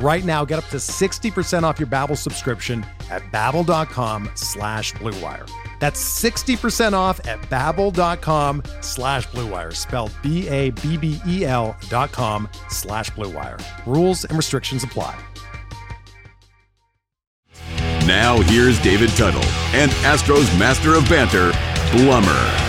Right now, get up to 60% off your Babbel subscription at babbel.com slash bluewire. That's 60% off at babbel.com slash bluewire, spelled B-A-B-B-E-L dot com slash bluewire. Rules and restrictions apply. Now here's David Tuttle and Astros master of banter, Blummer.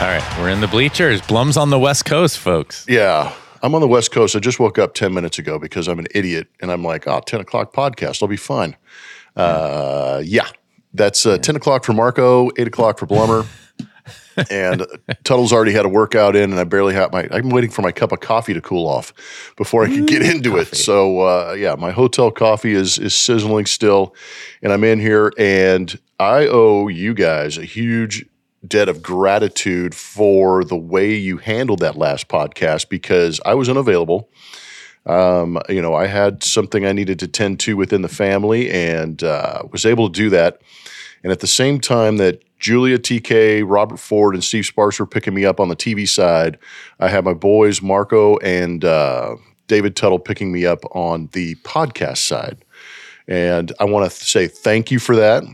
All right, we're in the bleachers. Blum's on the West Coast, folks. Yeah. I'm on the West Coast. I just woke up 10 minutes ago because I'm an idiot and I'm like, oh, 10 o'clock podcast. I'll be fine. Uh, yeah. That's uh, 10 o'clock for Marco, 8 o'clock for Blummer. and Tuttle's already had a workout in, and I barely have my. I'm waiting for my cup of coffee to cool off before I can get into coffee. it. So uh, yeah, my hotel coffee is is sizzling still, and I'm in here, and I owe you guys a huge debt of gratitude for the way you handled that last podcast because I was unavailable. Um, you know, I had something I needed to tend to within the family, and uh, was able to do that. And at the same time that Julia TK, Robert Ford, and Steve Sparks were picking me up on the TV side, I had my boys Marco and uh, David Tuttle picking me up on the podcast side. And I want to say thank you for that.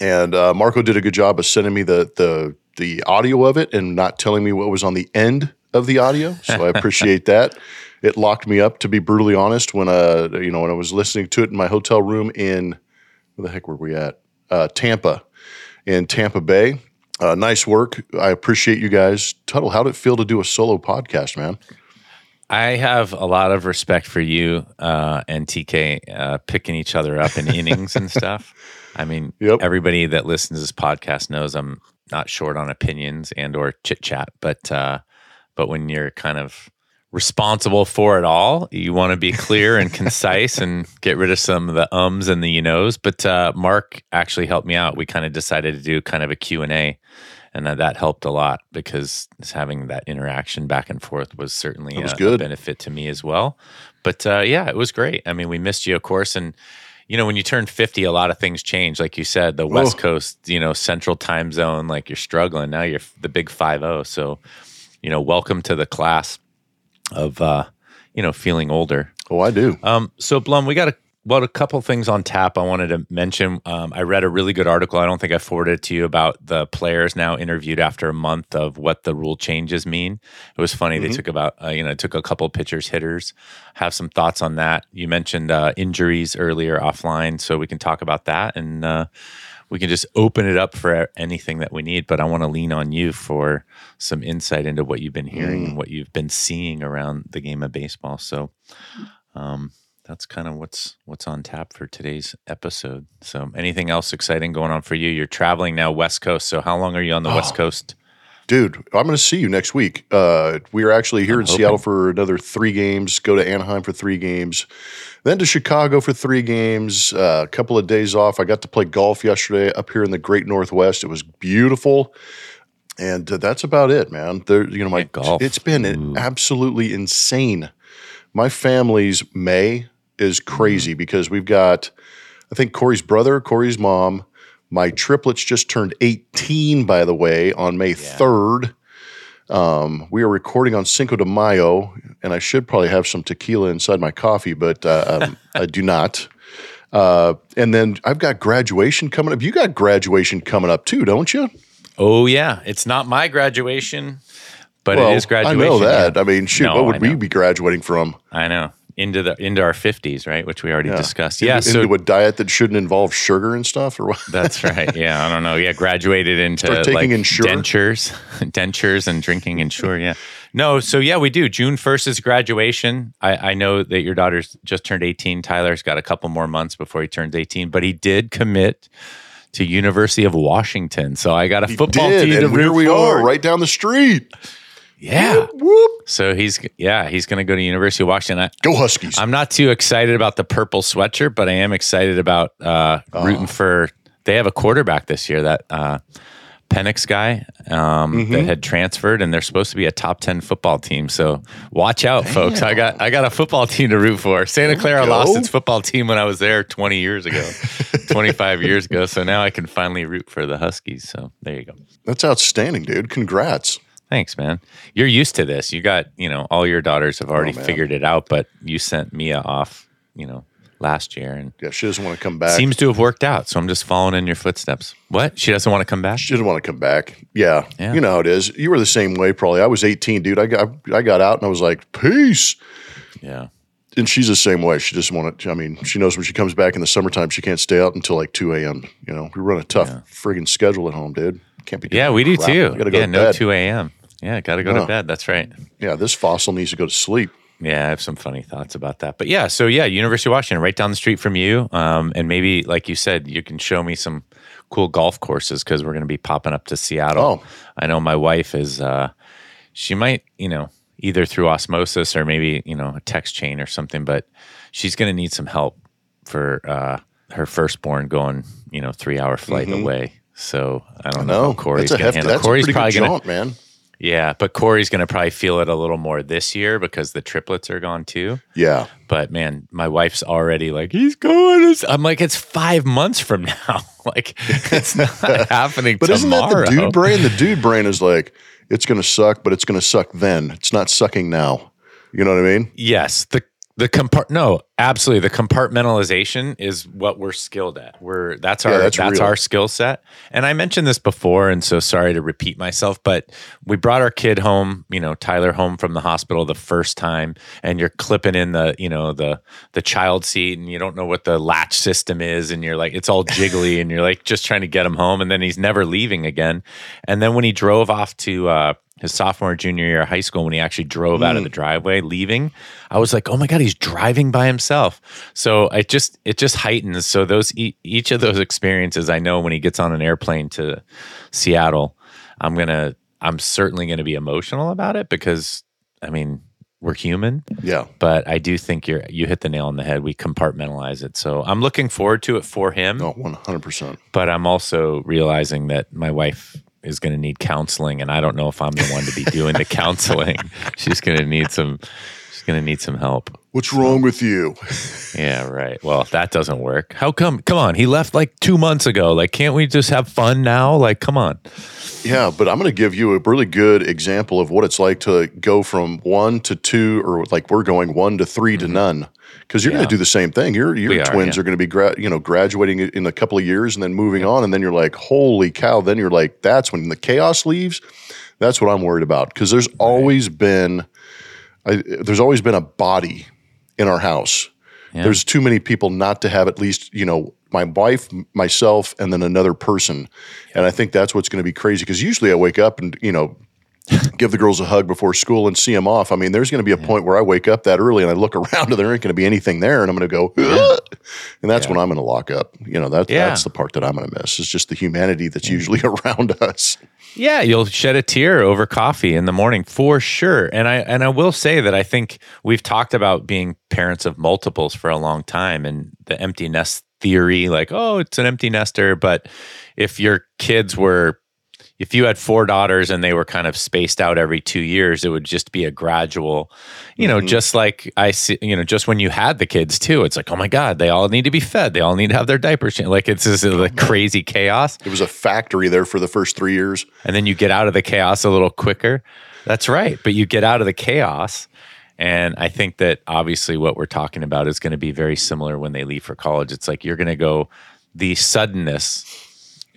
And uh, Marco did a good job of sending me the the the audio of it and not telling me what was on the end of the audio. So I appreciate that. It locked me up, to be brutally honest, when uh you know when I was listening to it in my hotel room in where the heck were we at? Uh, Tampa, in Tampa Bay. Uh, nice work. I appreciate you guys. Tuttle, how did it feel to do a solo podcast, man? I have a lot of respect for you uh, and TK uh, picking each other up in innings and stuff. I mean, Yep. everybody that listens to this podcast knows I'm not short on opinions and or chit chat, but uh, but when you're kind of responsible for it all, you want to be clear and concise and get rid of some of the ums and the you knows. But uh, Mark actually helped me out. We kind of decided to do kind of a Q and A. And uh, that helped a lot because having that interaction back and forth was certainly was a, a good. benefit to me as well. But uh, yeah, it was great. I mean, we missed you, of course, and you know, when you turn 50, a lot of things change. Like you said, the West Oh. Coast, you know, central time zone, like you're struggling. Now you're the big 5 0. So, you know, welcome to the class of, uh, you know, feeling older. Oh, I do. Um, so, Blum, we got a, well, a couple things on tap I wanted to mention. Um, I read a really good article. I don't think I forwarded it to you about the players now interviewed after a month of what the rule changes mean. It was funny. They took about, uh, you know, took a couple pitchers, hitters. Have some thoughts on that. You mentioned uh, injuries earlier offline, so we can talk about that and uh, we can just open it up for anything that we need. But I want to lean on you for some insight into what you've been hearing and what you've been seeing around the game of baseball. So, um, that's kind of what's what's on tap for today's episode. So, anything else exciting going on for you? You're traveling now West Coast. So, how long are you on the West Coast? Dude, I'm going to see you next week. Uh, we are actually here I'm in Seattle for another three games, go to Anaheim for three games, then to Chicago for three games, uh, a couple of days off. I got to play golf yesterday up here in the great Northwest. It was beautiful. And uh, that's about it, man. There, you know, my golf. it's been Ooh. absolutely insane. My family's May is crazy because we've got, I think Corey's brother, Corey's mom, my triplets just turned 18, by the way, on May 3rd. Um, we are recording on Cinco de Mayo, and I should probably have some tequila inside my coffee, but uh, um, I do not. Uh, and then I've got graduation coming up. You got graduation coming up too, don't you? Oh yeah, it's not my graduation, but it is graduation. I know that. yeah. I mean, shoot, No, what would we be graduating from? I know. Into the into our fifties, right? Which we already discussed. Into- Yeah, so into a diet that shouldn't involve sugar and stuff, or what? that's right. Yeah, I don't know. Yeah, graduated into Start taking like Ensure? dentures, dentures, and drinking Ensure. Yeah. No, so yeah, we do. June first is graduation. I, I know that your daughter's just turned eighteen. Tyler's got a couple more months before he turns eighteen, but he did commit to University of Washington. So I got a football Did, team to and here we for. are, right down the street. Yeah. Whoop! So he's yeah he's going to go to University of Washington. I, Go Huskies! I'm not too excited about the purple sweatshirt, but I am excited about uh, Oh. rooting for. They have a quarterback this year that uh, Penix guy um, Mm-hmm. that had transferred, and they're supposed to be a top ten football team. So watch out, folks. I got I got a football team to root for. Santa Clara lost its football team when I was there 20 years ago, 25 years ago. So now I can finally root for the Huskies. So there you go. That's outstanding, dude. Congrats. Thanks, man. You're used to this. You got, you know, all your daughters have already Oh, figured it out, but you sent Mia off, you know, last year and Yeah, she doesn't want to come back. seems to have worked out. So I'm just following in your footsteps. What? She doesn't want to come back? she doesn't want to come back. Yeah. Yeah. you know how it is. You were the same way, probably. I was 18, dude. I got I got out and I was like, peace. Yeah. And she's the same way. She doesn't want to. I mean, she knows when she comes back in the summertime, she can't stay out until like 2 a.m. You know, we run a tough friggin' schedule at home, dude. Can't be. doing Yeah, we do crap. too. Gotta go yeah, no bed. 2 a.m. Yeah, got to go No. to bed. That's right. Yeah, this fossil needs to go to sleep. Yeah, I have some funny thoughts about that. But yeah, so yeah, University of Washington, right down the street from you. Um, and maybe, like you said, you can show me some cool golf courses because we're going to be popping up to Seattle. Oh. I know my wife is, uh, she might, you know, either through osmosis or maybe, you know, a text chain or something, but she's going to need some help for uh, her firstborn going, you know, three hour flight away. So I don't know Mm-hmm. No, how Corey's that's a going to handle. That's Corey's probably going to man. Yeah, but Corey's going to probably feel it a little more this year because the triplets are gone too. Yeah, But man, my wife's already like, he's going. to-" I'm like, it's five months from now. like, it's not happening but isn't that the dude brain? The dude brain is like, it's going to suck, but it's going to suck then. It's not sucking now. You know what I mean? Yes, the the compart. No, absolutely. The compartmentalization is what we're skilled at. We're that's our Yeah, that's, that's our skill set. And I mentioned this before, and so sorry to repeat myself, but we brought our kid home. You know, Tyler home from the hospital the first time, and you're clipping in the you know the the child seat, and you don't know what the latch system is, and you're like it's all jiggly, and you're like just trying to get him home, and then he's never leaving again. And then when he drove off to uh, his sophomore junior year of high school when he actually drove out of the mm. driveway leaving. I was like oh my god he's driving by himself. So it just it just heightens. So those e- each of those experiences i know when he gets on an airplane to seattle i'm gonna i'm certainly gonna be emotional about it because i mean we're human. Yeah. but i do think you're you hit the nail on the head. We compartmentalize it. So i'm looking forward to it for him. No, one hundred percent. but I'm also realizing that my wife is going to need counseling, and I don't know if I'm the one to be doing the counseling. She's going to need some. Going to need some help. What's wrong with you? Yeah, right. Well, that doesn't work. How come? Come on, he left like two months ago. Like, can't we just have fun now? Like, come on. Yeah, but I'm going to give you a really good example of what it's like to go from one to two, or like we're going one to 3 to none. Because you're going Mm-hmm. Yeah. to do the same thing. Your your We are, twins yeah. are going to be gra- you know graduating in a couple of years and then moving on, and then you're like, holy cow! Then you're like, that's when the chaos leaves. That's what I'm worried about because there's always been, I, there's always been a body in our house. Yeah. There's too many people not to have at least you know my wife, myself, and then another person. And I think that's what's going to be crazy because usually I wake up and you know give the girls a hug before school and see them off. I mean, there's going to be a point where I wake up that early and I look around and there ain't going to be anything there, and I'm going to go, "Ugh," and that's when I'm going to lock up. You know, that Yeah. that's the part that I'm going to miss. It's just the humanity that's usually around us. Yeah, you'll shed a tear over coffee in the morning for sure. And I and I will say that I think we've talked about being parents of multiples for a long time and the empty nest theory like, oh, it's an empty nester, but if your kids were if you had four daughters and they were kind of spaced out every two years, it would just be a gradual, you know, mm-hmm. just like I see, you know, just when you had the kids too, it's like, oh my God, they all need to be fed. They all need to have their diapers changed. Like it's just like crazy chaos It was a factory there for the first three years. and then you get out of the chaos a little quicker. That's right. But you get out of the chaos. And I think that obviously what we're talking about is going to be very similar when they leave for college. It's like you're going to go, the suddenness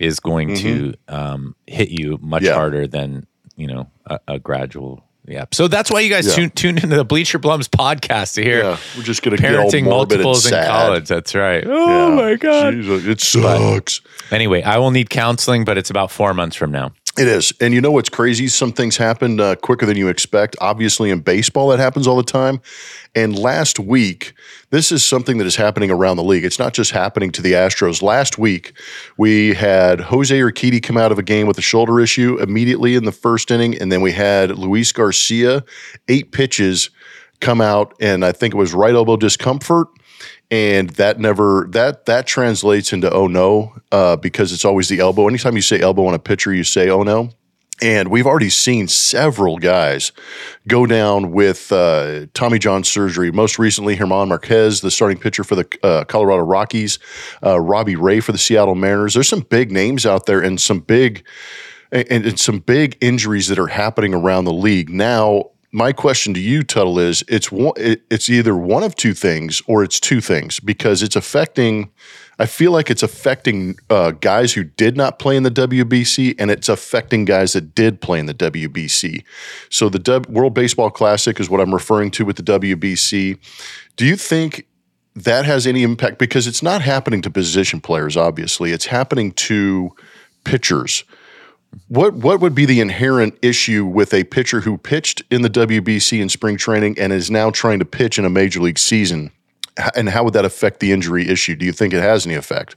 is going to um, hit you much Yeah. harder than, you know, a, a gradual Yeah. So that's why you guys Yeah. tune, tune into the Bleacher Blums podcast to hear Yeah, we're just get all parenting multiples in college. That's right. Oh Yeah. my God. Jeez, it sucks. Anyway, I will need counseling, but it's about four months from now. It is. And you know what's crazy? Some things happen uh, quicker than you expect. Obviously, in baseball, that happens all the time. And last week, this is something that is happening around the league. It's not just happening to the Astros. Last week, we had Jose Urquidy come out of a game with a shoulder issue immediately in the first inning. And then we had Luis Garcia, eight pitches, come out, and I think it was right elbow discomfort and that never that that translates into oh no uh, because it's always the elbow. Anytime you say elbow on a pitcher, you say oh no. And we've already seen several guys go down with uh, Tommy John surgery. Most recently, German Marquez, the starting pitcher for the uh, Colorado Rockies, uh, Robbie Ray for the Seattle Mariners. There's some big names out there and some big and, and some big injuries that are happening around the league now. My question to you, Tuttle, is it's it's either one of two things or it's two things because it's affecting. I feel like it's affecting uh, guys who did not play in the WBC, and it's affecting guys that did play in the WBC. So the w, World Baseball Classic is what I'm referring to with the WBC. Do you think that has any impact? Because it's not happening to position players. Obviously, it's happening to pitchers. What what would be the inherent issue with a pitcher who pitched in the WBC in spring training and is now trying to pitch in a major league season? And how would that affect the injury issue? Do you think it has any effect?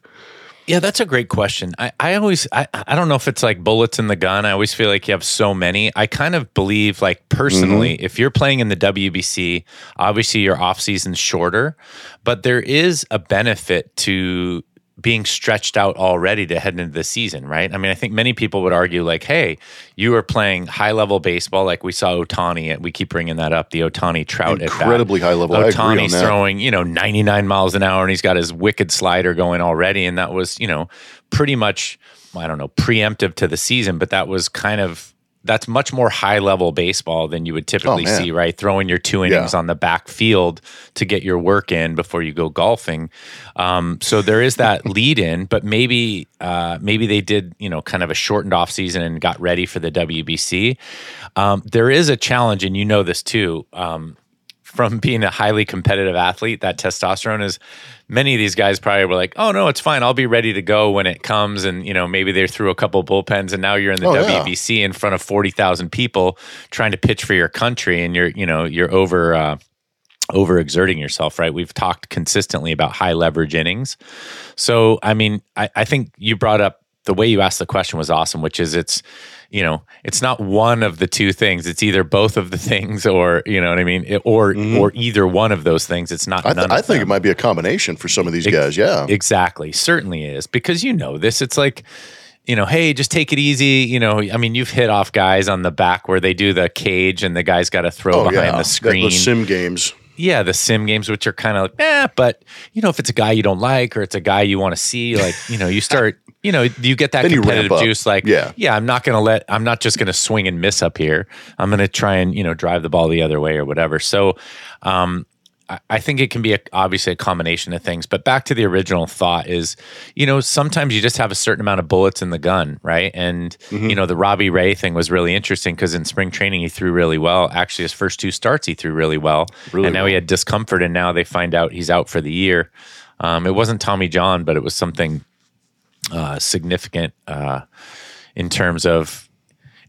Yeah, that's a great question. I, I always I, I don't know if it's like bullets in the gun. I always feel like you have so many. I kind of believe like personally, mm-hmm. if you're playing in the WBC, obviously your off season's shorter, but there is a benefit to being stretched out already to head into the season, right? I mean, I think many people would argue like, hey, you are playing high level baseball like we saw Ohtani, and we keep bringing that up, the Ohtani Trout. Incredibly high level. Ohtani's throwing, you know, 99 miles an hour and he's got his wicked slider going already. And that was, you know, pretty much, I don't know, preemptive to the season, but that was kind of, that's much more high level baseball than you would typically Oh, see, right? Throwing your two innings Yeah. on the back field to get your work in before you go golfing. Um, so there is that lead in, but maybe uh, maybe they did, you know, kind of a shortened off season and got ready for the WBC. Um, there is a challenge, and you know this too. Um, from being a highly competitive athlete, that testosterone is many of these guys probably were like, oh no, it's fine. I'll be ready to go when it comes. And, you know, maybe they threw a couple bullpens and now you're in the Oh, yeah. WBC in front of 40,000 people trying to pitch for your country and you're, you know, you're over, uh, overexerting yourself, right? We've talked consistently about high leverage innings. So, I mean, I, I think you brought up the way you asked the question was awesome, which is it's, you know, it's not one of the two things. It's either both of the things, or you know what I mean, It- or or either one of those things. It's not. Mm-hmm. I, th- I think them. it might be a combination for some of these Ex- guys. Yeah. Exactly. Certainly is. Because you know this. It's like, you know, hey, just take it easy. You know, I mean, you've hit off guys on the back where they do the cage and the guy's got to throw oh, behind yeah. the screen. the sim games. Yeah, the sim games, which are kind of like, eh, but you know, if it's a guy you don't like or it's a guy you want to see, like, you know, you start, you know, you get that Then competitive juice. Like, Yeah. yeah, I'm not going to let, I'm not just going to swing and miss up here. I'm going to try and, you know, drive the ball the other way or whatever. So, um, I- think it can be a, obviously a combination of things, but back to the original thought is, you know, sometimes you just have a certain amount of bullets in the gun, right? And Mm-hmm. you know, the Robbie Ray thing was really interesting because in spring training he threw really well. Actually, his first two starts he threw really well, Really and now he had discomfort, and now they find out he's out for the year. Um, it wasn't Tommy John, but it was something uh, significant uh, in terms of.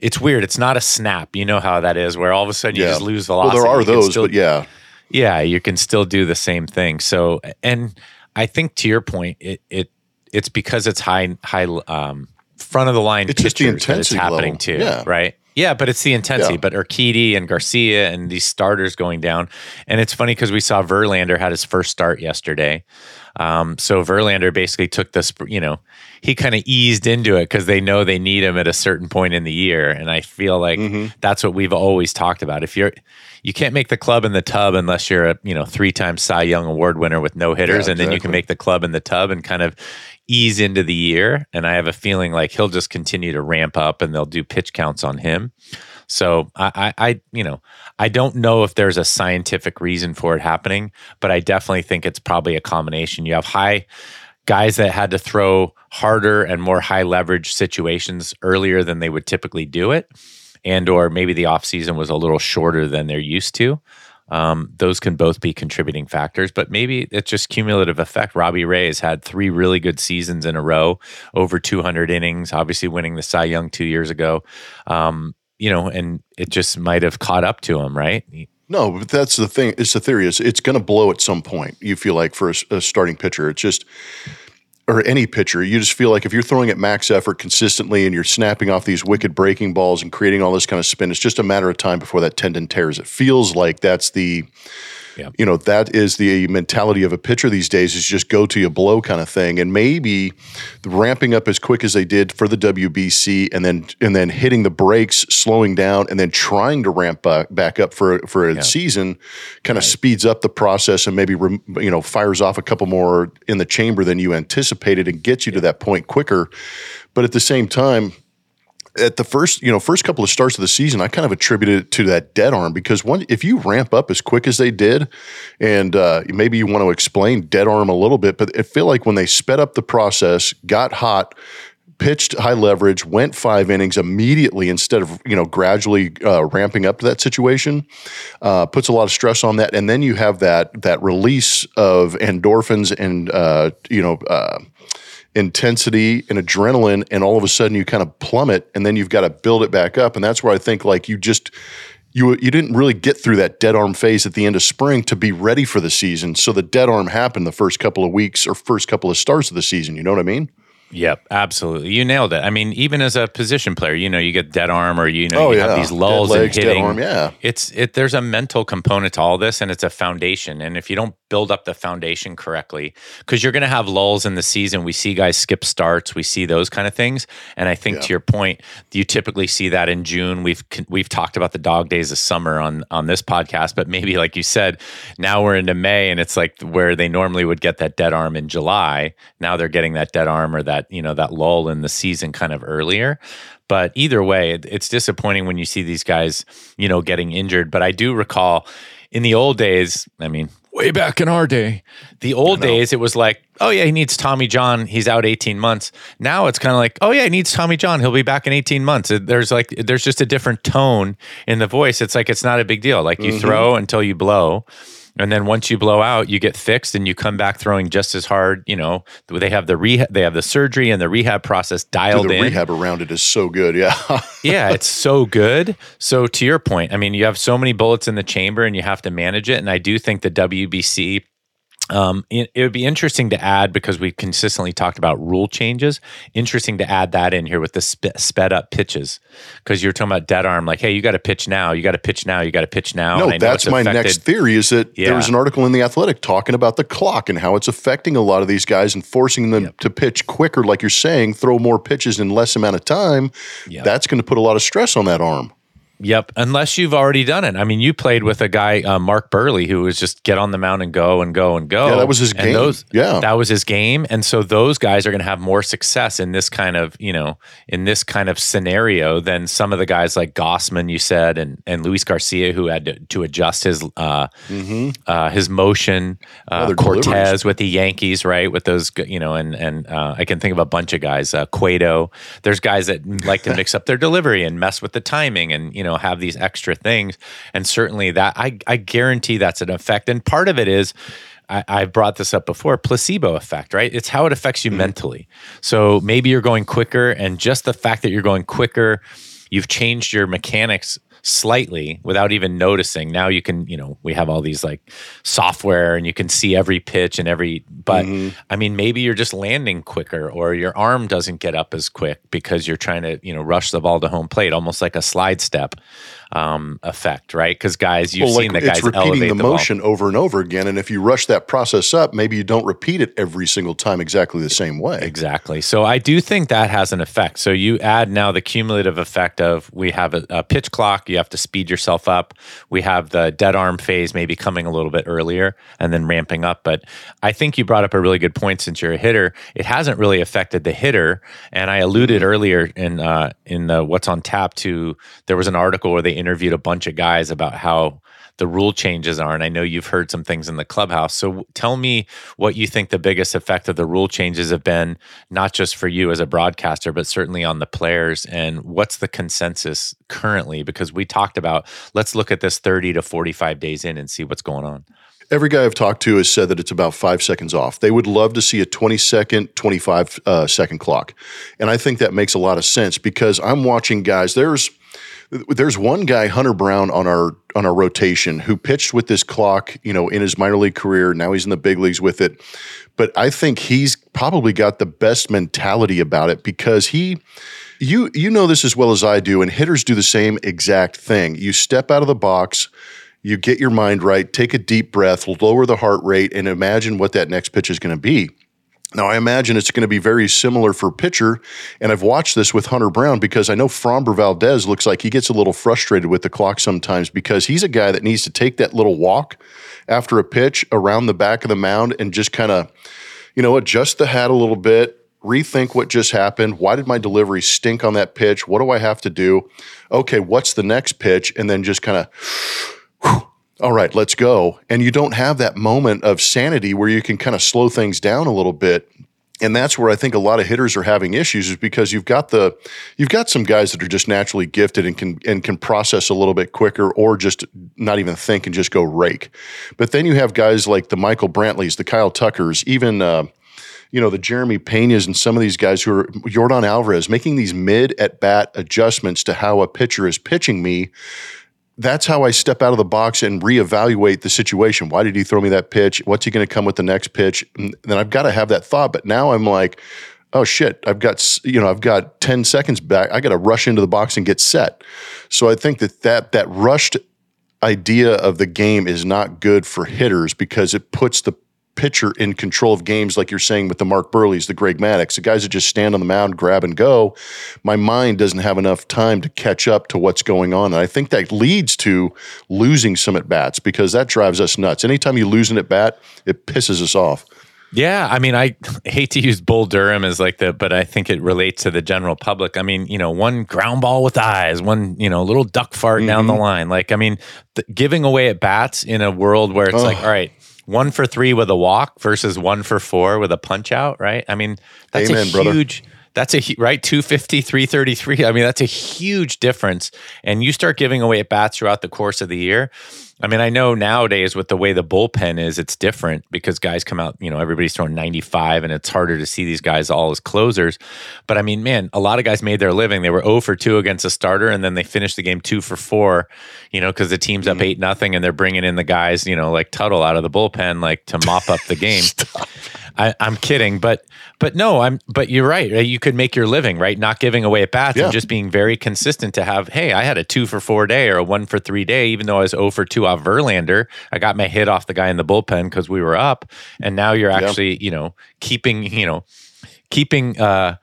It's weird. It's not a snap. You know how that is, where all of a sudden you Yeah. just lose Well, velocity. there are those, still- but yeah. Yeah, you can still do the same thing. So, and I think to your point, it it it's because it's high high um, front of the line It's just the pitchers that it's intensity happening level. to, Yeah. right? Yeah, but it's the intensity. Yeah. But Urquidy and Garcia and these starters going down, and it's funny because we saw Verlander had his first start yesterday. Um, so Verlander basically took this, you know, he kind of eased into it because they know they need him at a certain point in the year, and I feel like Mm-hmm. that's what we've always talked about. If you're, you can't make the club in the tub unless you're a you know three time Cy Young Award winner with no hitters, Yeah, and then you can make the club in the tub and kind of ease into the year. And I have a feeling like he'll just continue to ramp up, and they'll do pitch counts on him. So I, I, I, you know, I don't know if there's a scientific reason for it happening, but I definitely think it's probably a combination. You have high guys that had to throw harder and more high leverage situations earlier than they would typically do it. and or maybe the off season was a little shorter than they're used to. Um, those can both be contributing factors, but maybe it's just cumulative effect. Robbie Ray has had three really good seasons in a row, over 200 innings, obviously winning the Cy Young two years ago. Um, you know, and it just might have caught up to him, right? No, but that's the thing. It's the theory. Is it's going to blow at some point. You feel like for a, a starting pitcher, it's just or any pitcher, you just feel like if you're throwing at max effort consistently and you're snapping off these wicked breaking balls and creating all this kind of spin, it's just a matter of time before that tendon tears. It feels like that's the yeah. You know, that is the mentality of a pitcher these days is just go to you blow kind of thing. And maybe ramping up as quick as they did for the WBC and then and then hitting the brakes, slowing down, and then trying to ramp back, back up for for a yeah. season kind of right. speeds up the process and maybe you know fires off a couple more in the chamber than you anticipated and gets you yeah. to that point quicker. But at the same time, at the first, you know, first couple of starts of the season, I kind of attributed it to that dead arm because one, if you ramp up as quick as they did, and uh, maybe you want to explain dead arm a little bit, but I feel like when they sped up the process, got hot, pitched high leverage, went five innings immediately instead of you know gradually uh, ramping up to that situation, uh, puts a lot of stress on that, and then you have that that release of endorphins and uh, you know uh, intensity and adrenaline and all of a sudden you kind of plummet and then you've got to build it back up and that's where i think like you just you you didn't really get through that dead arm phase at the end of spring to be ready for the season so the dead arm happened the first couple of weeks or first couple of starts of the season you know what i mean Yep, absolutely. You nailed it. I mean, even as a position player, you know, you get dead arm or you know, oh, you yeah. have these lulls legs, in hitting. Arm, yeah. It's it there's a mental component to all this and it's a foundation. And if you don't build up the foundation correctly, because you're gonna have lulls in the season. We see guys skip starts, we see those kind of things. And I think yeah. to your point, you typically see that in June. We've we've talked about the dog days of summer on on this podcast, but maybe like you said, now we're into May and it's like where they normally would get that dead arm in July. Now they're getting that dead arm or that you know that lull in the season kind of earlier. But either way, it's disappointing when you see these guys, you know, getting injured. But I do recall in the old days, I mean, way back in our day, the old days, it was like, oh yeah, he needs Tommy John. He's out 18 months. Now it's kind of like, oh yeah, he needs Tommy John. He'll be back in 18 months. There's like, there's just a different tone in the voice. It's like, it's not a big deal. Like you mm-hmm. throw until you blow. And then once you blow out, you get fixed and you come back throwing just as hard. You know, they have the rehab, they have the surgery and the rehab process dialed the in. rehab around it is so good. Yeah. yeah, it's so good. So to your point, I mean, you have so many bullets in the chamber and you have to manage it. And I do think the WBC um, it, it, would be interesting to add because we consistently talked about rule changes. Interesting to add that in here with the sp- sped up pitches because you're talking about dead arm. Like, hey, you got to pitch now. You got to pitch now. You got to pitch now. No, that's my next theory. Is that yeah. there was an article in the Athletic talking about the clock and how it's affecting a lot of these guys and forcing them yep. to pitch quicker, like you're saying, throw more pitches in less amount of time. Yep. That's going to put a lot of stress on that arm. Yep, unless you've already done it. I mean, you played with a guy, uh, Mark Buehrle, who was just get on the mound and go and go and go. Yeah, that was his game. Those, yeah, that was his game. And so those guys are going to have more success in this kind of, you know, in this kind of scenario than some of the guys like Gausman, you said, and and Luis Garcia, who had to, to adjust his uh, mm-hmm. uh, his motion. Uh, deliveries. with the Yankees, right? With those, you know, and and uh, I can think of a bunch of guys. Uh, Cueto. There's guys that like to mix up their delivery and mess with the timing, and you know have these extra things and certainly that i i guarantee that's an effect and part of it is I, I brought this up before placebo effect, right? It's how it affects you mm-hmm. mentally. So maybe you're going quicker, and just the fact that you're going quicker, you've changed your mechanics slightly without even noticing. Now you can, you know, we have all these like software and you can see every pitch and every, but mm-hmm. I mean, maybe you're just landing quicker or your arm doesn't get up as quick because you're trying to, you know, rush the ball to home plate, almost like a slide step um, effect, right? Because guys, you've well, seen like the guys it's repeating the, the motion ball. over and over again, and if you rush that process up, maybe you don't repeat it every single time exactly the same way. Exactly. So I do think that has an effect. So you add now the cumulative effect of we have a, a pitch clock, you have to speed yourself up. We have the dead arm phase maybe coming a little bit earlier and then ramping up. But I think you brought up a really good point since you're a hitter. It hasn't really affected the hitter, and I alluded earlier in uh, in the what's on tap to there was an article where they interviewed a bunch of guys about how the rule changes are. And I know you've heard some things in the clubhouse. So tell me what you think the biggest effect of the rule changes have been, not just for you as a broadcaster, but certainly on the players. And what's the consensus currently? Because we talked about let's look at this 30 to 45 days in and see what's going on. Every guy I've talked to has said that it's about five seconds off. They would love to see a 20 second, 25 uh, second clock. And I think that makes a lot of sense because I'm watching guys. There's there's one guy, Hunter Brown, on our on our rotation who pitched with this clock, you know, in his minor league career. Now he's in the big leagues with it. But I think he's probably got the best mentality about it because he you you know this as well as I do, and hitters do the same exact thing. You step out of the box, you get your mind right, take a deep breath, lower the heart rate, and imagine what that next pitch is going to be. Now, I imagine it's going to be very similar for pitcher. And I've watched this with Hunter Brown because I know Framber Valdez looks like he gets a little frustrated with the clock sometimes because he's a guy that needs to take that little walk after a pitch around the back of the mound and just kind of, you know, adjust the hat a little bit, rethink what just happened. Why did my delivery stink on that pitch? What do I have to do? Okay, what's the next pitch? And then just kind of, all right, let's go. And you don't have that moment of sanity where you can kind of slow things down a little bit. And that's where I think a lot of hitters are having issues is because you've got the you've got some guys that are just naturally gifted and can and can process a little bit quicker or just not even think and just go rake. But then you have guys like the Michael Brantleys, the Kyle Tuckers, even uh, you know the Jeremy Pena's and some of these guys who are Yordan Alvarez making these mid at bat adjustments to how a pitcher is pitching me that's how I step out of the box and reevaluate the situation. Why did he throw me that pitch? What's he going to come with the next pitch? And then I've got to have that thought. But now I'm like, oh shit, I've got you know I've got ten seconds back. I got to rush into the box and get set. So I think that that that rushed idea of the game is not good for hitters because it puts the pitcher in control of games, like you're saying with the Mark Buehrles, the Greg Maddux, the guys that just stand on the mound, grab and go. My mind doesn't have enough time to catch up to what's going on. And I think that leads to losing some at bats because that drives us nuts. Anytime you lose an at bat, it pisses us off. Yeah, I mean, I hate to use Bull Durham as like the, but I think it relates to the general public. I mean, you know, one ground ball with eyes, one you know, little duck fart mm-hmm. down the mm-hmm. line. Like, I mean, the, giving away at bats in a world where it's oh. like, all right, one for three with a walk versus one for four with a punch out, right? I mean, that's Amen, a huge. Brother. That's a right 250, 333. I mean, that's a huge difference. And you start giving away at bats throughout the course of the year. I mean, I know nowadays with the way the bullpen is, it's different because guys come out, you know, everybody's throwing 95 and it's harder to see these guys all as closers. But I mean, man, a lot of guys made their living. They were 0 for 2 against a starter and then they finished the game 2 for 4, you know, because the team's up mm-hmm. 8 nothing and they're bringing in the guys, you know, like Tuttle out of the bullpen, like to mop up the game. I, am kidding, but but no, I'm. But you're right. You could make your living right, not giving away at bats yeah. and just being very consistent. To have, hey, I had a two for four day or a one for three day, even though I was zero oh for two off Verlander. I got my hit off the guy in the bullpen because we were up, and now you're actually, yeah. you know, keeping, you know, keeping. uh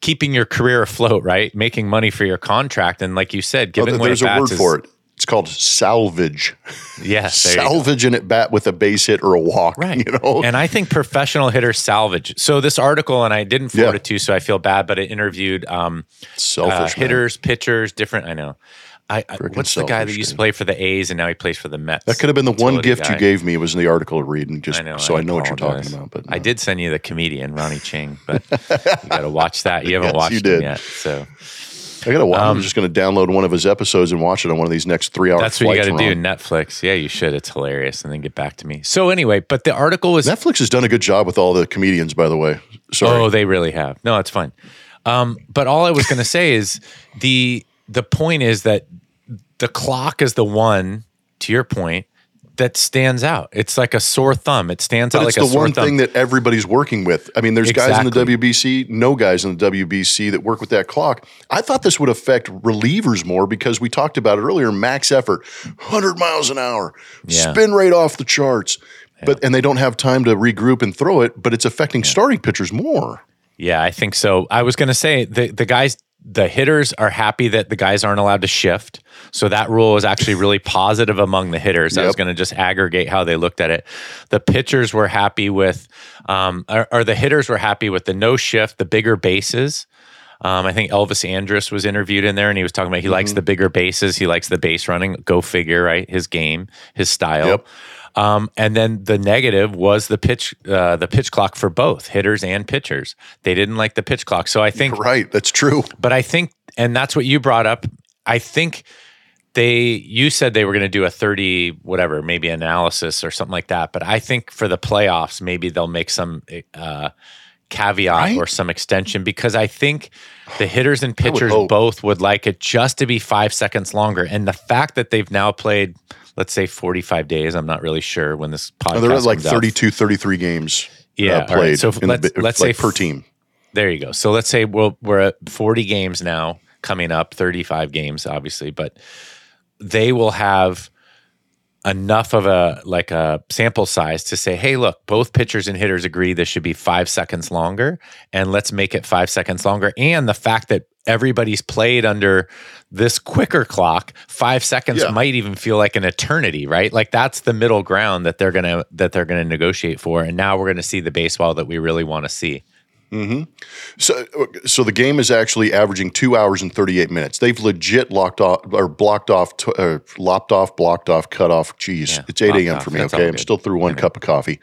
keeping your career afloat, right? Making money for your contract, and like you said, giving away there's a word is, for it. It's called salvage. Yes, salvage an at bat with a base hit or a walk. Right. You know, and I think professional hitters salvage. So this article, and I didn't forward yeah. it to, so I feel bad, but it interviewed um, Selfish, uh, hitters, pitchers, different. I know. I, I what's the guy that used to play for the A's and now he plays for the Mets? That could have been the one gift guy. you gave me was in the article to read, and just I know, so I, I know what you're talking about. But no. I did send you the comedian Ronny Chieng, but you got to watch that. You haven't yes, watched it yet, so I got to watch. Um, I'm just going to download one of his episodes and watch it on one of these next three hours. That's what you got to do. Netflix. Yeah, you should. It's hilarious, and then get back to me. So anyway, but the article was Netflix has done a good job with all the comedians, by the way. Sorry. Oh, they really have. No, it's fine. Um, but all I was going to say is the the point is that the clock is the one. To your point, that stands out. It's like a sore thumb. It stands but out like a sore thumb. It's the one thing that everybody's working with. I mean, there's exactly. guys in the WBC, no guys in the WBC that work with that clock. I thought this would affect relievers more because we talked about it earlier. Max effort, 100 miles an hour, yeah. spin rate off the charts. Yeah. But and they don't have time to regroup and throw it, but it's affecting yeah. starting pitchers more. Yeah, I think so. I was going to say the the guys the hitters are happy that the guys aren't allowed to shift. So that rule was actually really positive among the hitters. Yep. I was going to just aggregate how they looked at it. The pitchers were happy with, um, or, or, the hitters were happy with the no shift, the bigger bases. Um, I think Elvis Andrus was interviewed in there, and he was talking about he likes the bigger bases, he likes the base running. Go figure, right? His game, his style. Yep. Um, and then the negative was the pitch, uh, the pitch clock for both hitters and pitchers. They didn't like the pitch clock. So I think Right. That's true. but I think, and that's what you brought up. I think they, you said they were going to do a 30, whatever, maybe analysis or something like that. But I think for the playoffs, maybe they'll make some uh, caveat Right? or some extension because I think the hitters and pitchers hope. both would like it just to be five seconds longer. And the fact that they've now played, let's say 45 days, I'm not really sure when this podcast Oh, they're like comes out. 32, 33 games Yeah, uh, all right. played. So let's- bi- let's like say per team. There you go. So let's say we'll, we're at 40 games now coming up, 35 games, obviously, but they will have enough of a like a sample size to say, hey, look, both pitchers and hitters agree this should be five seconds longer, and let's make it five seconds longer. And the fact that everybody's played under this quicker clock, five seconds Yeah. might even feel like an eternity, right? Like that's the middle ground that they're gonna that they're gonna negotiate for. And now we're gonna see the baseball that we really want to see. So, so the game is actually averaging two hours and 38 minutes. They've legit locked off or blocked off, t- uh, lopped off, blocked off, cut off. Jeez, Yeah, it's 8 a.m. for me. That's Okay. I'm still through one cup of coffee.